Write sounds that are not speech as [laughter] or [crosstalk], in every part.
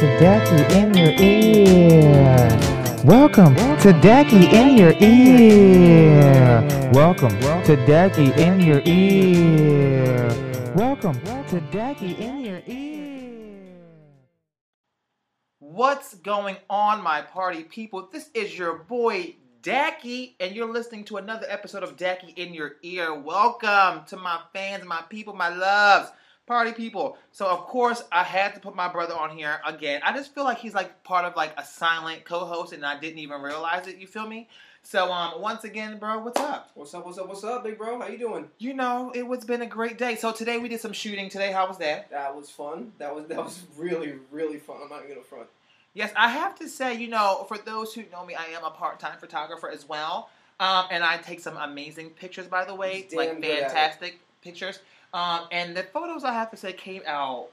to Decky in your ear. Welcome to Decky in your ear. Welcome to Decky in your ear. Welcome to Decky in your ear. What's going on, my party people? This is your boy Dacky, and you're listening to another episode of Dacky in Your Ear. Welcome to my fans, my people, my loves, party people. So, of course, I had to put my brother on here again. I just feel like he's like part of like a silent co-host, and I didn't even realize it. You feel me? So, um, once again, bro, what's up? What's up? What's up? What's up, big bro? How you doing? You know, it was been a great day. So today we did some shooting. Today, how was that? That was fun. That was that was really really fun. I'm not even gonna front. Yes, I have to say, you know, for those who know me, I am a part-time photographer as well, um, and I take some amazing pictures. By the way, like good at it. fantastic pictures. Um, and the photos I have to say came out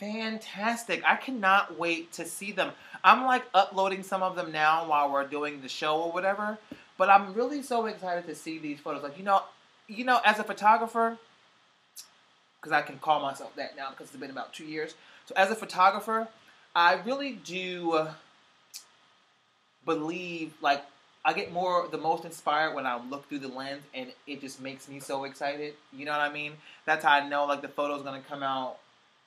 fantastic. I cannot wait to see them. I'm like uploading some of them now while we're doing the show or whatever. But I'm really so excited to see these photos. Like you know, you know, as a photographer, because I can call myself that now because it's been about two years. So as a photographer, I really do believe like I get more the most inspired when I look through the lens and it just makes me so excited. You know what I mean? That's how I know like the photo's gonna come out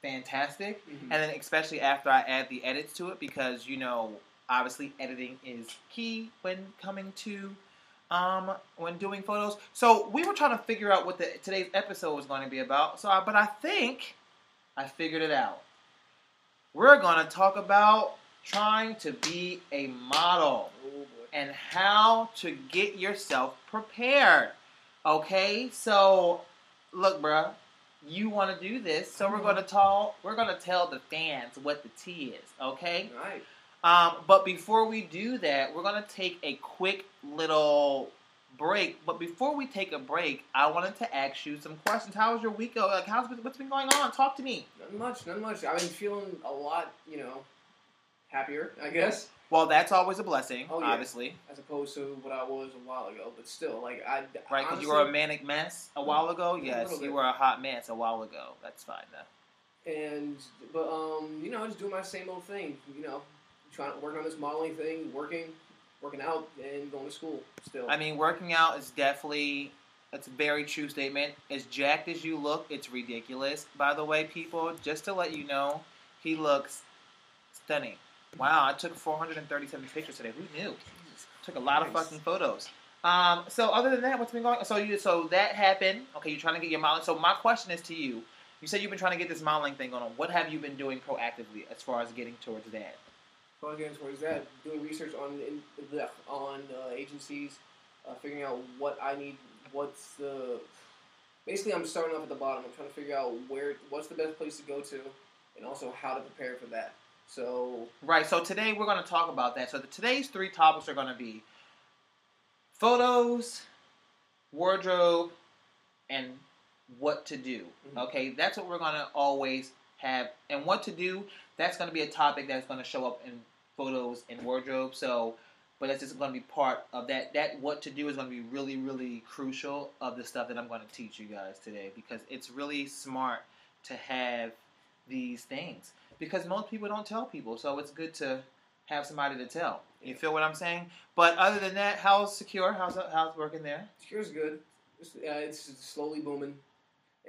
fantastic. Mhm. And then especially after I add the edits to it because you know obviously editing is key when coming to um when doing photos. So we were trying to figure out what the today's episode was going to be about. So I, but I think I figured it out. We're going to talk about trying to be a model Oh. And how to get yourself prepared. Okay, so look, bruh, you want to do this, so we're going to talk. We're going to tell the fans what the tea is. Okay. right. Um, but before we do that, we're going to take a quick little break. But before we take a break, I wanted to ask you some questions. How was your week? Like, how's what's been going on? Talk to me. Nothing much. Nothing much. I've been feeling a lot. You know, happier. I guess, Well, that's always a blessing, Oh, yeah. obviously, as opposed to what I was a while ago. But still, like I. right? Because you were a manic mess a while ago. Yes, you bit. were a hot mess a while ago. That's fine though. And but um, you know, just doing my same old thing. You know, trying to work on this modeling thing, working, working out, and going to school. Still. I mean, working out is definitely that's a very true statement. As jacked as you look, it's ridiculous. By the way, people, just to let you know, he looks stunning. Wow, I took 437 pictures today. Who knew? Took a lot of fucking photos. Um, so other than that, what's been going? So you, so that happened. Okay, you're trying to get your modeling. So my question is to you. You said you've been trying to get this modeling thing going on. What have you been doing proactively as far as getting towards that? So again, towards that, doing research on on uh, agencies, uh, figuring out what I need, what's the. Basically, I'm starting off at the bottom. I'm trying to figure out where, what's the best place to go to, and also how to prepare for that. So Right. So today we're going to talk about that. So the, today's three topics are going to be photos, wardrobe, and what to do. Mhm. Okay, that's what we're going to always have. And what to do, that's going to be a topic that's going to show up in photos and wardrobe. So, but that's just going to be part of that. That what to do is going to be really, really crucial of the stuff that I'm going to teach you guys today because it's really smart to have these things because most people don't tell people. So it's good to have somebody to tell. You feel what I'm saying? But other than that, how's secure? How's how's working there? Secure's good. It's, uh, it's slowly booming,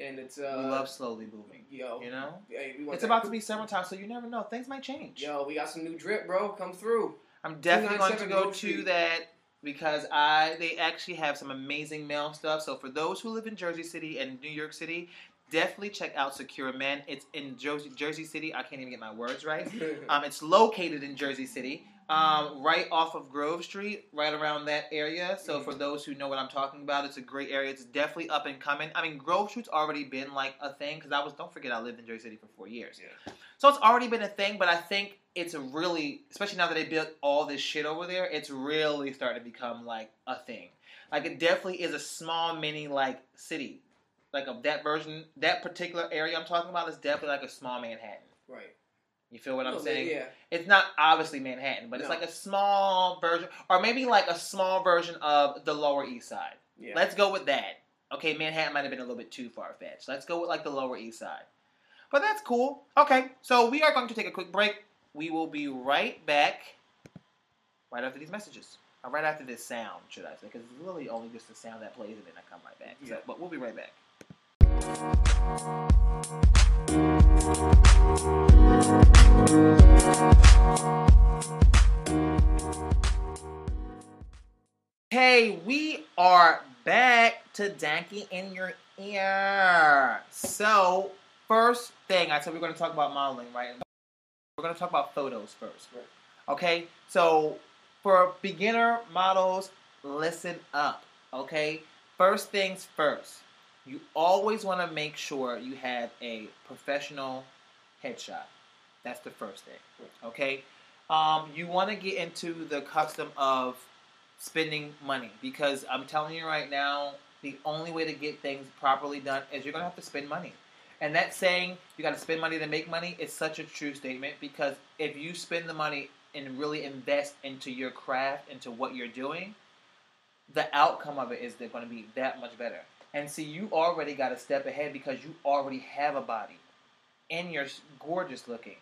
and it's uh. we love slowly booming. Yo. You know, Hey, it's that- about to be summertime, so you never know. Things might change. Yo, we got some new drip, bro. Come through. I'm definitely going to go to that because I they actually have some amazing male stuff. So for those who live in Jersey City and New York City, definitely check out Secure Men. It's in Jersey Jersey City. I can't even get my words right. [laughs] Um, it's located in Jersey City, um, right off of Grove Street, right around that area. So for those who know what I'm talking about, it's a great area. It's definitely up and coming. I mean, Grove Street's already been like a thing because I was. Don't forget, I lived in Jersey City for four years. Yeah. So it's already been a thing, but I think it's a really, especially now that they built all this shit over there, it's really starting to become like a thing. Like it definitely is a small mini like city. Like of that version, that particular area I'm talking about is definitely like a small Manhattan. right. You feel what I'm bit, saying? Yeah. It's not obviously Manhattan, but it's like a small version, or maybe like a small version of the Lower East Side. Yeah. Let's go with that. Okay, Manhattan might have been a little bit too far fetched. Let's go with like the Lower East Side. But that's cool. Okay, so we are going to take a quick break. We will be right back right after these messages. Or right after this sound, should I say? Because it's really only just the sound that plays and then I come right back. So, Yeah. but we'll be right back. Hey, we are back to Dacky in your ear. So, first thing, I said we're going to talk about modeling, right? We're going to talk about photos first. Okay? So, for beginner models, listen up. Okay? First things first. You always want to make sure you have a professional headshot. That's the first thing. Okay? Um, you want to get into the custom of spending money because I'm telling you right now, the only way to get things properly done is you're gonna have to spend money. And that saying you got to spend money to make money is such a true statement because if you spend the money and really invest into your craft, into what you're doing, the outcome of it is they're going to be that much better. And see, you already got a step ahead because you already have a body and you're gorgeous looking.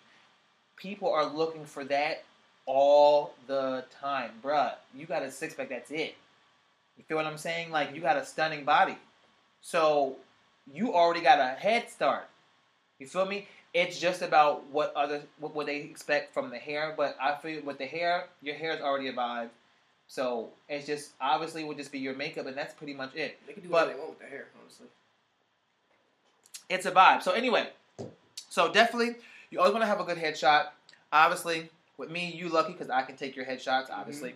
People are looking for that all the time, bruh. You got a six pack. That's it. You feel what I'm saying? Like you got a stunning body, so you already got a head start. You feel me? It's just about what other what, what they expect from the hair. But I feel with the hair, your hair is already a vibe. So it's just obviously it would just be your makeup, and that's pretty much it. They can do But- whatever they want with their hair, honestly. It's a vibe. So anyway, so definitely you always want to have a good headshot. Obviously, with me, you lucky because I can take your headshots. Obviously,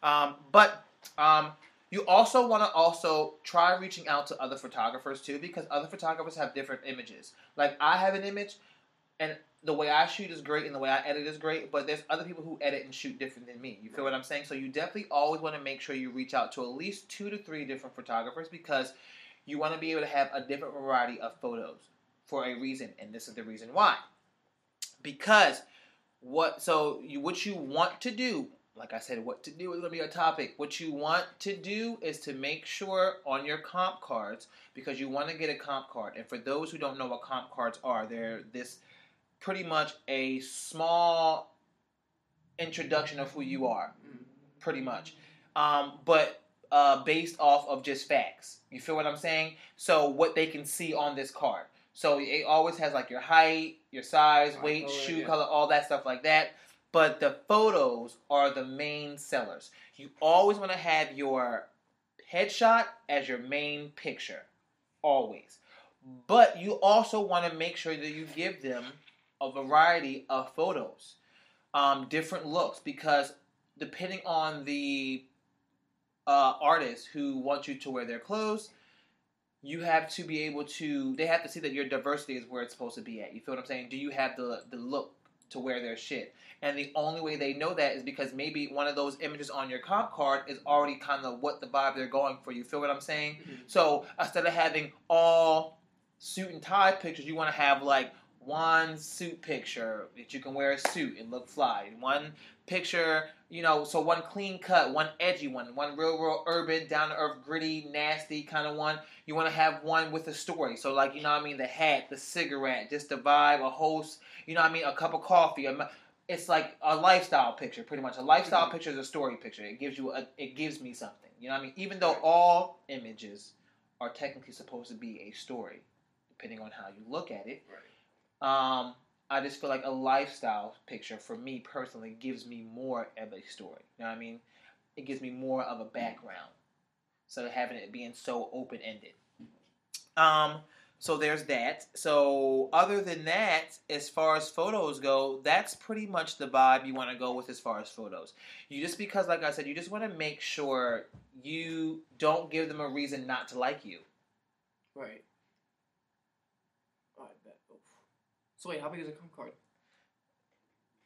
um, but um, you also want to also try reaching out to other photographers too because other photographers have different images. Like I have an image, and the way I shoot is great, and the way I edit is great. But there's other people who edit and shoot different than me. You feel what I'm saying? So you definitely always want to make sure you reach out to at least two to three different photographers because you want to be able to have a different variety of photos for a reason, and this is the reason why. Because what so you what you want to do, like I said, what to do is gonna be a topic. What you want to do is to make sure on your comp cards, because you want to get a comp card. And for those who don't know what comp cards are, they're this pretty much a small introduction of who you are Mm. pretty much. Um, but uh, based off of just facts. You feel what I'm saying? So what they can see on this card. So it always has like your height, your size, weight, shoe yeah. color, all that stuff like that. But the photos are the main sellers. You always want to have your headshot as your main picture, always. But you also want to make sure that you give them a variety of photos, um, different looks, because depending on the uh, artists who want you to wear their clothes, you have to be able to. They have to see that your diversity is where it's supposed to be at. You feel what I'm saying? Do you have the the look to wear their shit? And the only way they know that is because maybe one of those images on your comp card is already kind of what the vibe they're going for. You feel what I'm saying? Mhm. So instead of having all suit and tie pictures, you want to have like one suit picture that you can wear a suit and look fly. One picture, you know, so one clean cut, one edgy one, one real, real urban, down to earth, gritty, nasty kind of one. You want to have one with a story. So, like, you know what I mean? The hat, the cigarette, just the vibe, a host, you know what I mean? A cup of coffee. A, it's like a lifestyle picture, pretty much. A lifestyle Mhm. picture is a story picture. It gives you a, it gives me something. You know what I mean? Even though all images are technically supposed to be a story, depending on how you look at it. Right. Um, I just feel like a lifestyle picture for me personally gives me more of a story. You know what I mean? It gives me more of a background. So having it being so open ended. Um, so there's that. So other than that, as far as photos go, that's pretty much the vibe you want to go with as far as photos. You just because, like I said, you just want to make sure you don't give them a reason not to like you. Right. Oh, I bet. Oof. So wait, how big is a comp card?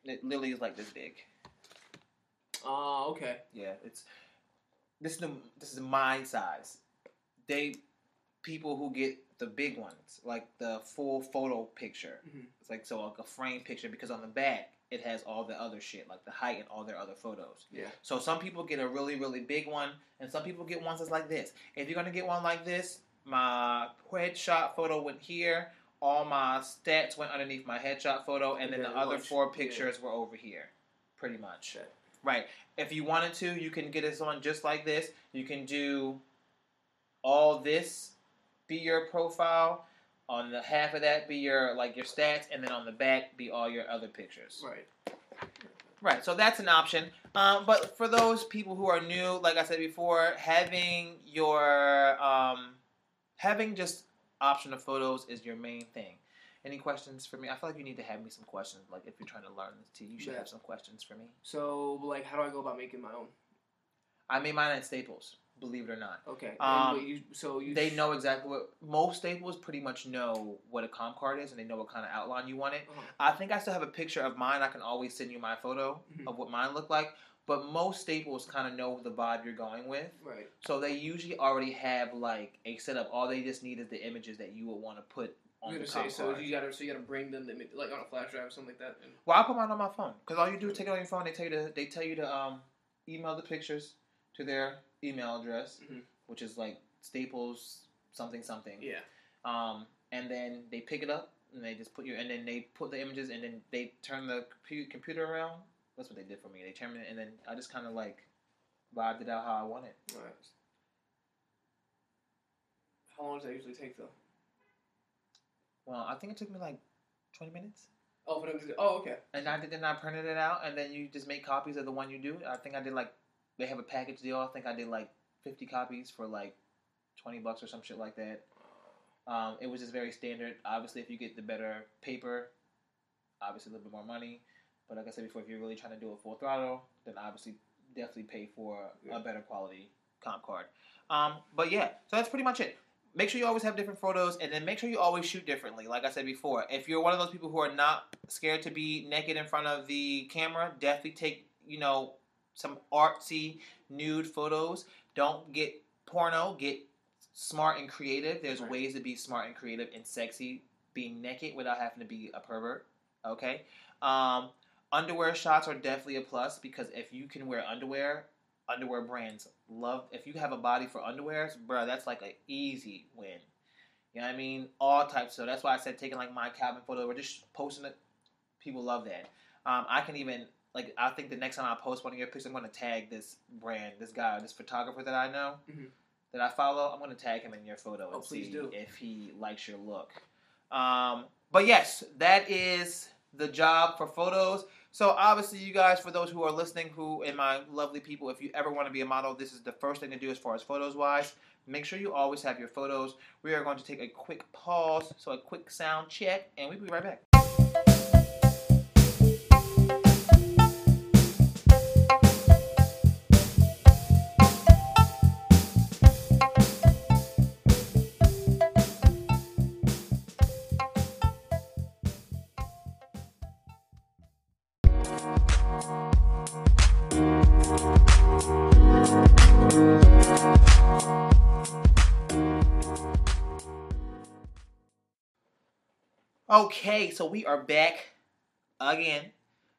It literally is like this big. Ah, okay. Yeah, it's this is the this is my size. They people who get the big ones, like the full photo picture. Mhm. It's like so like a frame picture because on the back it has all the other shit, like the height and all their other photos. Yeah. So some people get a really really big one, and some people get ones that's like this. If you're gonna get one like this, my headshot photo went here. All my stats went underneath my headshot photo, and then Yeah, the other four Yeah. pictures were over here, pretty much. Right. If you wanted to, you can get this on just like this. You can do all this be your profile. On the half of that be your like your stats, and then on the back be all your other pictures. Right. Right, so that's an option. Um, but for those people who are new, like I said before, having your um, having just option of photos is your main thing. Any questions for me? I feel like you need to have me some questions. Like if you're trying to learn this too, you should Yeah. have some questions for me. So, like, how do I go about making my own? I made mine at Staples, believe it or not. Okay. Um, you, so you They know exactly what most Staples pretty much know what a comp card is, and they know what kind of outline you want it. Uh-huh. I think I still have a picture of mine. I can always send you my photo Mhm. of what mine looked like. But most staples kind of know the vibe you're going with, Right. so they usually already have like a setup. All they just need is the images that you would want to put on the say so. You gotta so you gotta bring them the like on a flash drive or something like that. And, Well, I put mine on my phone because all you do is take it on your phone. They tell you to they tell you to um, email the pictures to their email address, Mhm. which is like Staples something something. yeah. Um, and then they pick it up and they just put you, and then they put the images, and then they turn the computer around. That's what they did for me. They turned it, and then I just kind of like vibed it out how I want it. All right. How long does that usually take though? Well, I think it took me like twenty minutes, Oh, for them to oh, okay. and I did. Then I printed it out, and then you just make copies of the one you do. I think I did like they have a package deal. I think I did like fifty copies for like twenty bucks or some shit like that. Um, it was just very standard. Obviously, if you get the better paper, obviously a little bit more money. But like I said before, if you're really trying to do it full throttle, then obviously definitely pay for Yeah. a better quality comp card. Um, but yeah, so that's pretty much it. Make sure you always have different photos, and then make sure you always shoot differently. Like I said before, if you're one of those people who are not scared to be naked in front of the camera, definitely take you know some artsy nude photos. Don't get porno. Get smart and creative. There's Right. ways to be smart and creative and sexy being naked without having to be a pervert. Okay. Um, underwear shots are definitely a plus because if you can wear underwear, underwear brands love. If you have a body for underwears, bro, that's like an easy win. You know what I mean? All types. So that's why I said taking like my Calvin photo or just posting it. People love that. Um, I can even like I think the next time I post one of your pictures, I'm going to tag this brand, this guy, this photographer that I know Mhm. that I follow. I'm going to tag him in your photo and Oh, please see do. if he likes your look. Um, but yes, that is the job for photos. So obviously, you guys, for those who are listening, who and my lovely people, if you ever want to be a model, this is the first thing to do as far as photos wise. Make sure you always have your photos. We are going to take a quick pause, so a quick sound check, and we'll be right back. Okay, so we are back again.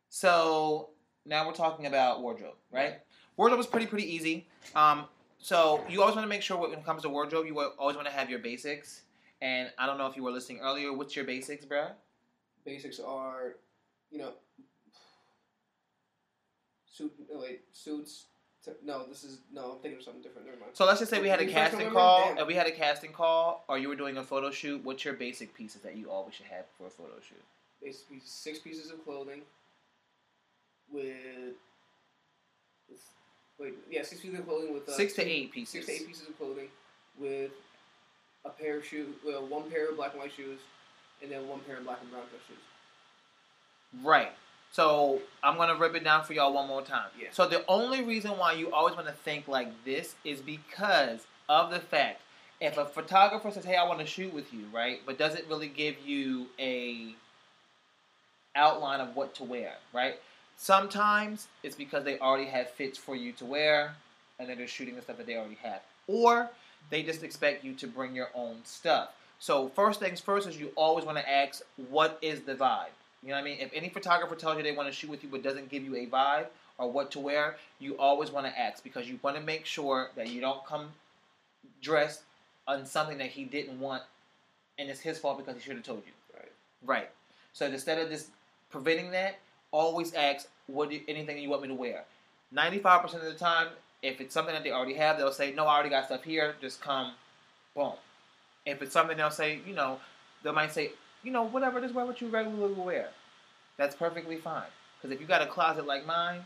So now we're talking about wardrobe, right? Wardrobe is pretty pretty easy. Um, so you always want to make sure when it comes to wardrobe, you always want to have your basics. And I don't know if you were listening earlier. What's your basics, bro? Basics are, you know, suit. Wait, suits. No, this is no. I'm thinking of something different. Never mind. So let's just say we had a casting call, Damn. and we had a casting call, or you were doing a photo shoot. What's your basic pieces that you always should have for a photo shoot? Basically, six pieces of clothing. With. with wait, yeah, six pieces of clothing with uh, Six to two- eight pieces. Six to eight pieces of clothing with a pair of shoes, well, one pair of black and white shoes, and then one pair of black and brown dress shoes. Right. So I'm gonna rip it down for y'all one more time. Yeah. So the only reason why you always want to think like this is because of the fact if a photographer says, "Hey, I want to shoot with you," right, but doesn't really give you a outline of what to wear, right? Sometimes it's because they already have fits for you to wear, and they're just shooting the stuff that they already have, or they just expect you to bring your own stuff. So first things first is you always want to ask, "What is the vibe?" You know what I mean? If any photographer tells you they want to shoot with you but doesn't give you a vibe or what to wear, you always want to ask because you want to make sure that you don't come dressed on something that he didn't want and it's his fault because he should have told you. Right. Right. So instead of just preventing that, always ask what do, anything you want me to wear. Ninety-five percent of the time, if it's something that they already have, they'll say, "No, I already got stuff here. Just come." Boom. If it's something they'll say, you know, they might say, you know, whatever, just wear what you regularly wear. That's perfectly fine. Because if you got a closet like mine,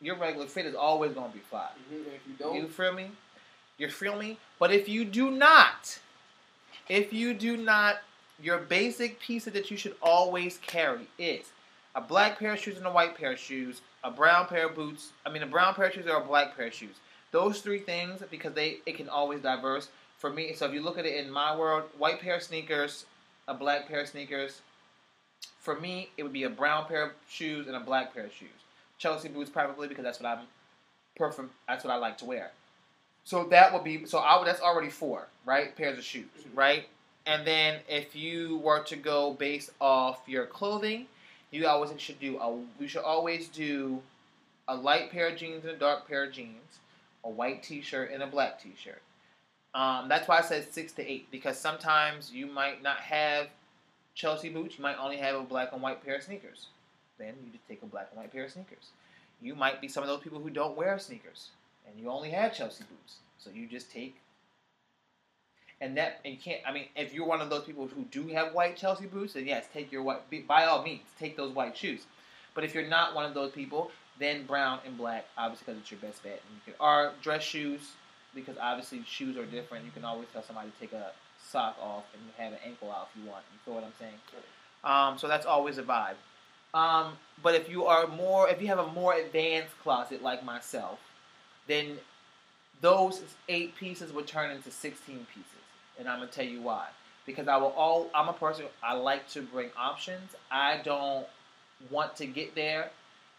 your regular fit is always going to be fly. hmm if you don't, You feel me? You feel me? But if you do not, if you do not, your basic pieces that you should always carry is a black pair of shoes and a white pair of shoes, a brown pair of boots. I mean, a brown pair of shoes or a black pair of shoes. Those three things because they it can always diverse. For me, so if you look at it in my world, white pair of sneakers, a black pair of sneakers. For me, it would be a brown pair of shoes and a black pair of shoes. Chelsea boots probably because that's what I'm perfect. That's what I like to wear. So that would be so. I would, that's already four, right? Pairs of shoes, Mhm. right? And then if you were to go based off your clothing, you always should do. A, we should always do a light pair of jeans and a dark pair of jeans, a white T-shirt and a black T-shirt. Um, that's why I said six to eight because sometimes you might not have Chelsea boots. You might only have a black and white pair of sneakers. Then you just take a black and white pair of sneakers. You might be some of those people who don't wear sneakers and you only have Chelsea boots. So you just take and that and you can't. I mean, if you're one of those people who do have white Chelsea boots, then yes, take your white. By all means, take those white shoes. But if you're not one of those people, then brown and black, obviously, because it's your best bet. And you can or dress shoes because obviously shoes are different. You can always tell somebody to take a sock off and have an ankle out if you want. You feel what I'm saying? Um, so that's always a vibe. Um, but if you are more, if you have a more advanced closet like myself, then those eight pieces would turn into 16 pieces. And I'm gonna tell you why. Because I will all I'm a person I like to bring options. I don't want to get there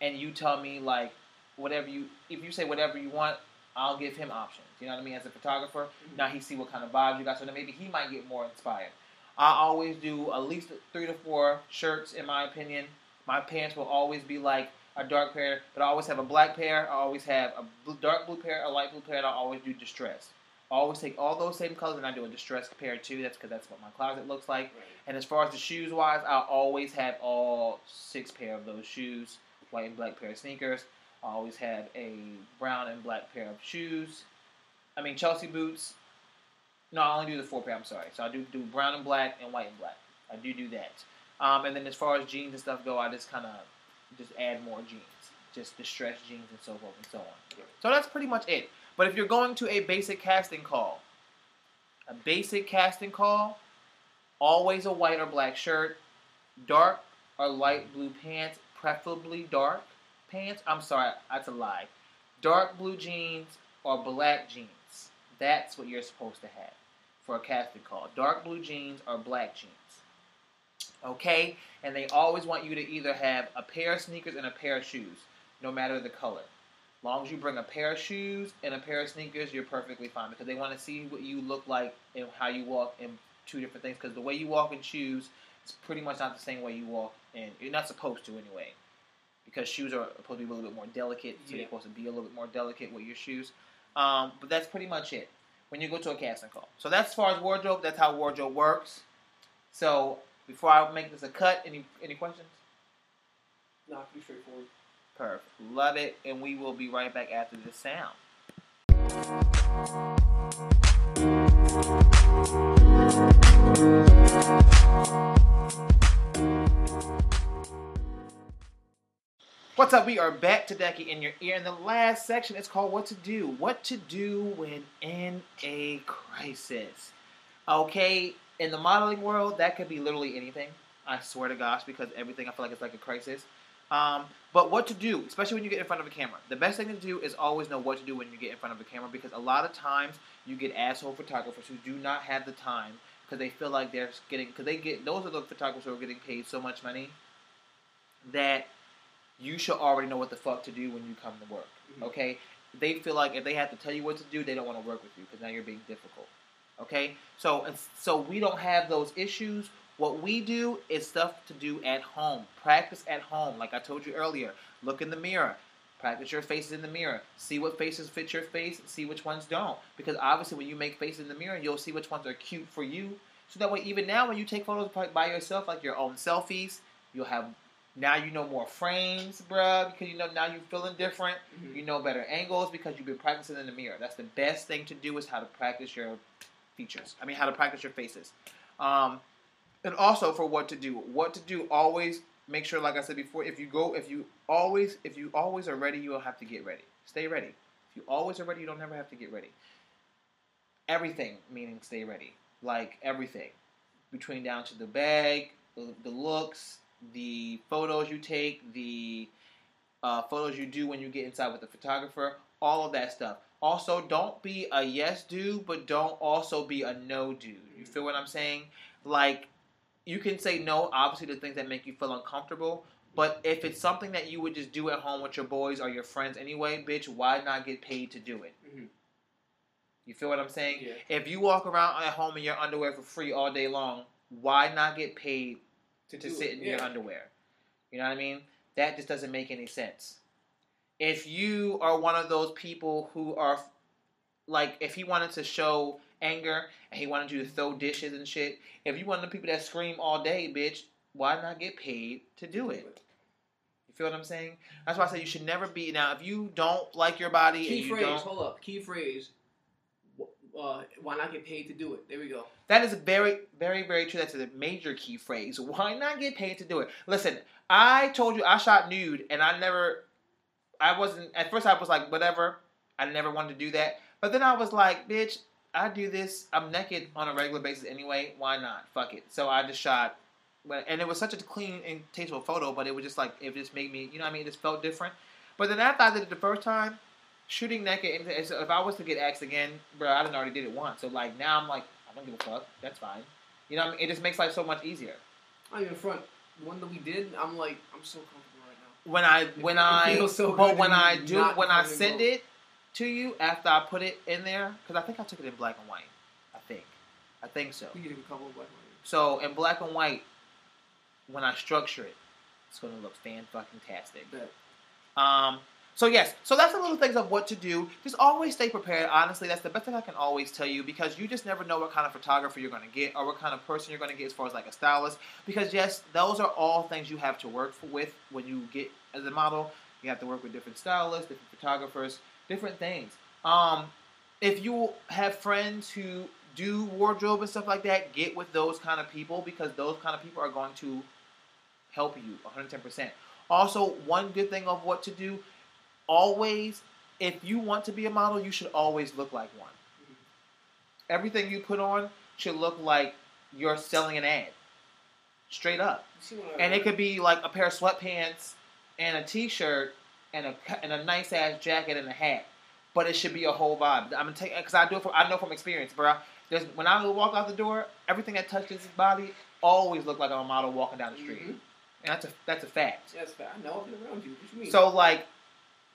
and you tell me like whatever you if you say whatever you want, I'll give him options. You know what I mean? As a photographer, now he see what kind of vibes you got, so then maybe he might get more inspired. I always do at least three to four shirts, in my opinion. My pants will always be like a dark pair, but I always have a black pair. I always have a blue, dark blue pair, a light blue pair, and I always do distress. I always take all those same colors and I do a distressed pair too. That's because that's what my closet looks like. Right. And as far as the shoes wise, I always have all six pair of those shoes, white and black pair of sneakers. I always have a brown and black pair of shoes. I mean Chelsea boots. No, I only do the four pair. I'm sorry. So I do do brown and black and white and black. I do do that. Um, and then as far as jeans and stuff go, I just kind of just add more jeans, just distressed jeans and so forth and so on. So that's pretty much it. But if you're going to a basic casting call, a basic casting call, always a white or black shirt, dark or light blue pants, preferably dark pants. I'm sorry, that's a lie. Dark blue jeans or black jeans. That's what you're supposed to have for a casting call. Dark blue jeans or black jeans. Okay? And they always want you to either have a pair of sneakers and a pair of shoes, no matter the color. long as you bring a pair of shoes and a pair of sneakers, you're perfectly fine because they want to see what you look like and how you walk in two different things. Because the way you walk in shoes is pretty much not the same way you walk in. You're not supposed to anyway. Because shoes are supposed to be a little bit more delicate, so Yeah. you're supposed to be a little bit more delicate with your shoes. Um, but that's pretty much it when you go to a casting call. So that's as far as wardrobe. That's how wardrobe works. So before I make this a cut, any any questions? Not too straightforward. Perfect. Love it. And we will be right back after this sound. What's up? We are back to Decky in your ear. And the last section is called What to Do. What to do when in a crisis. Okay, in the modeling world, that could be literally anything. I swear to gosh, because everything I feel like it's like a crisis. Um, but what to do, especially when you get in front of a camera. The best thing to do is always know what to do when you get in front of a camera because a lot of times you get asshole photographers who do not have the time because they feel like they're getting because they get those are the photographers who are getting paid so much money that you should already know what the fuck to do when you come to work. Mhm. Okay, they feel like if they have to tell you what to do, they don't want to work with you because now you're being difficult. Okay, so and so we don't have those issues. What we do is stuff to do at home. Practice at home. Like I told you earlier, look in the mirror. Practice your faces in the mirror. See what faces fit your face. See which ones don't. Because obviously, when you make faces in the mirror, you'll see which ones are cute for you, So that way, even now, when you take photos by yourself, like your own selfies, you'll have now you know more frames, bruh, because you know now you're feeling different. Mhm. You know better angles because you've been practicing in the mirror. That's the best thing to do is how to practice your features. I mean, how to practice your faces. Um, and also for what to do. What to do. Always make sure, like I said before, if you go, if you always, if you always are ready, you don't have to get ready. Stay ready. If you always are ready, you don't never have to get ready. Everything meaning stay ready. Like everything, between down to the bag, the, the looks, the photos you take, the uh, photos you do when you get inside with the photographer, all of that stuff. Also, don't be a yes dude, but don't also be a no dude. You feel what I'm saying? Like, you can say no, obviously, to things that make you feel uncomfortable. But if it's something that you would just do at home with your boys or your friends anyway, bitch, why not get paid to do it? Mhm. You feel what I'm saying? Yeah. If you walk around at home in your underwear for free all day long, why not get paid To to sit it, in your underwear. You know what I mean? That just doesn't make any sense. If you are one of those people who are like, if he wanted to show anger and he wanted you to throw dishes and shit, if you one of the people that scream all day, bitch, why not get paid to do it? You feel what I'm saying? That's why I say you should never be. Now, if you don't like your body Key and you phrase. Hold up. Key phrase. Uh, why not get paid to do it? There we go. That is very, very, very true. That's a major key phrase. Why not get paid to do it? Listen, I told you I shot nude, and I never, I wasn't. At first, I was like, whatever. I never wanted to do that. But then I was like, bitch, I do this. I'm naked on a regular basis anyway. Why not? Fuck it. So I just shot. And it was such a clean and tasteful photo, but it was just like it just made me, you know, what I mean, it just felt different. But then after I did it the first time, shooting naked, and if I was to get asked again, bro, I done already did it once. So like now I'm like, I don't give a fuck. That's fine. You know, what I mean, it just makes life so much easier. I'm even front. The one that we did, I'm like, I'm so comfortable right now. When I when [laughs] it I so but when I do when I send it to you after I put it in there because I think I took it in black and white. I think, I think so. Can do a couple of black ones. So in black and white, when I structure it, it's gonna look fan fucking tastic. Um, so yes, so that's the little things of what to do. Just always stay prepared. Honestly, that's the best thing I can always tell you because you just never know what kind of photographer you're going to get or what kind of person you're going to get as far as like a stylist. Because yes, those are all things you have to work for, with when you get as a model. You have to work with different stylists, different photographers, different things. Um, if you have friends who do wardrobe and stuff like that, get with those kind of people because those kind of people are going to help you 110%. Also, one good thing of what to do, always, if you want to be a model, you should always look like one. Everything you put on should look like you're selling an ad. Straight up. You see what I And it could be like a pair of sweatpants and a t-shirt and a and a nice ass jacket and a hat. But it should be a whole vibe. I'm gonna take because I do it from I know from experience, bro. There's when I walk out the door, everything that touches his body always look like I'm a model walking down the street, Mhm. and that's a that's a fact. Yes, but I know I've been around you. What you mean? So like,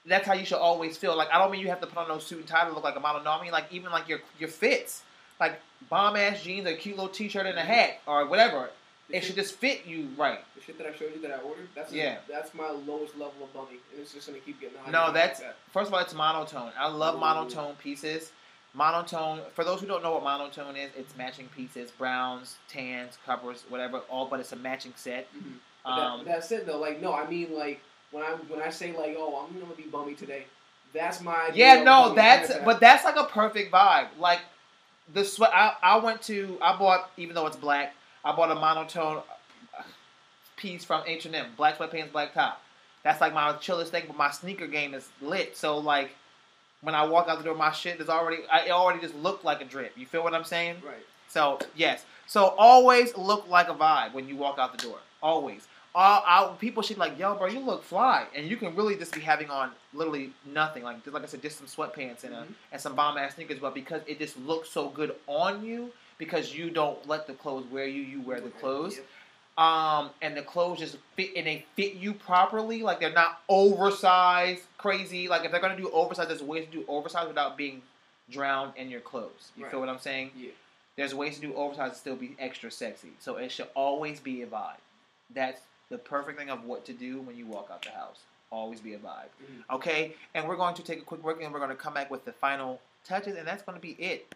that's how you should always feel. Like I don't mean you have to put on no suit and tie to look like a model. No, I mean like even like your your fits, like bomb ass jeans, a cute little t-shirt and a hat or whatever. the It shit, should just fit you right. the shit that I showed you that I ordered. That's Yeah. That's my lowest level of bummy, and it's just gonna keep getting higher. No, that's- like that. First of all, it's monotone. I love Ooh. monotone pieces. Monotone. For those who don't know what monotone is, it's matching pieces: browns, tans, covers, whatever. All, but it's a matching set. Mhm. Um, that, that's it though. Like no, I mean like when I when I say like oh I'm gonna be bummy today, that's my idea yeah, no, that's but that's like a perfect vibe. Like the sweat. I, I went to. I bought even though it's black. I bought a monotone uh, piece from H and M. Black sweatpants, black top. That's like my chillest thing. But my sneaker game is lit. So like. When I walk out the door, my shit is already. I it already just looked like a drip. You feel what I'm saying? right. So yes, so always look like a vibe when you walk out the door. Always. All out people should be like, yo, bro, you look fly, and you can really just be having on literally nothing, like like I said, just some sweatpants and a, Mhm. and some bomb ass sneakers, but because it just looks so good on you, because you don't let the clothes wear you, you wear the clothes, Yep. um, and the clothes just fit and they fit you properly. Like they're not oversized, crazy. Like if they're gonna do oversized, there's ways to do oversized without being drowned in your clothes. You Right. feel what I'm saying? Yeah. There's ways to do oversized and still be extra sexy. So it should always be a vibe. That's the perfect thing of what to do when you walk out the house. Always be a vibe. Mhm. Okay, and we're going to take a quick break and we're going to come back with the final touches, and that's going to be it.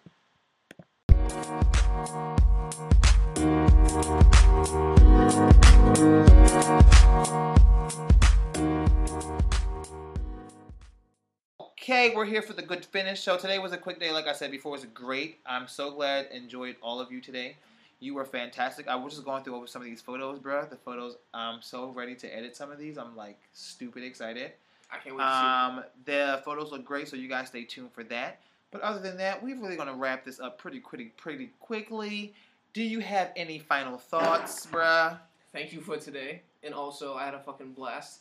Okay, we're here for the good finish. So today was a quick day, like I said before, it was great. I'm so glad, enjoyed all of you today. You were fantastic. I was just going through over some of these photos, bruh. The photos, I'm so ready to edit some of these. I'm like stupid excited. I can't wait to see. Um, the photos look great, so you guys stay tuned for that. But other than that, we're really gonna wrap this up pretty, pretty, pretty quickly. Do you have any final thoughts, bruh? Thank you for today, and also I had a fucking blast.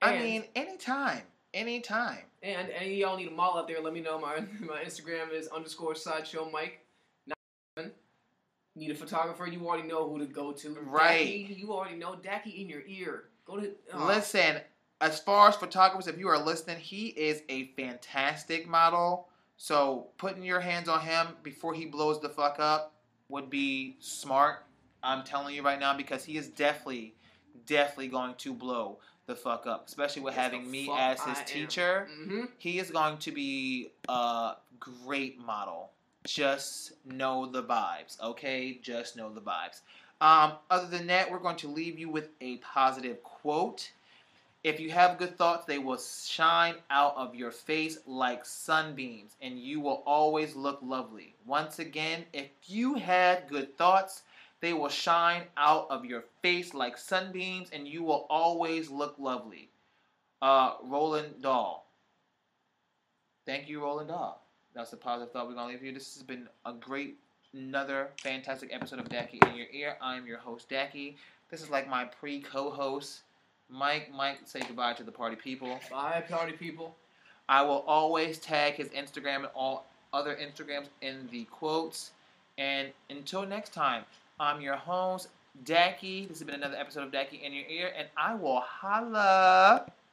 I mean, anytime, anytime. And any y'all need a model out there, let me know. My [laughs] my Instagram is underscore sideshow Mike. Need a photographer? You already know who to go to. Right. You already know Dacky in your ear. Go to. oh, Listen, as far as photographers, if you are listening, he is a fantastic model. So putting your hands on him before he blows the fuck up would be smart. I'm telling you right now because he is definitely, definitely going to blow the fuck up. Especially with Yes, having me as his I teacher. mhm. He is going to be a great model. Just know the vibes, okay? Just know the vibes. Um, other than that, we're going to leave you with a positive quote. If you have good thoughts, they will shine out of your face like sunbeams, and you will always look lovely. Once again, if you had good thoughts, they will shine out of your face like sunbeams, and you will always look lovely. Uh, Roland Dahl. Thank you, Roland Dahl. That's a positive thought we're gonna leave you. This has been a great, another fantastic episode of Dacky in your ear. I'm your host, Dacky. This is like my pre-co-host, Mike. Mike, say goodbye to the party people. Bye, party people. I will always tag his Instagram and all other Instagrams in the quotes. And until next time, I'm your host, Dacky. This has been another episode of Dacky in your ear, and I will holla.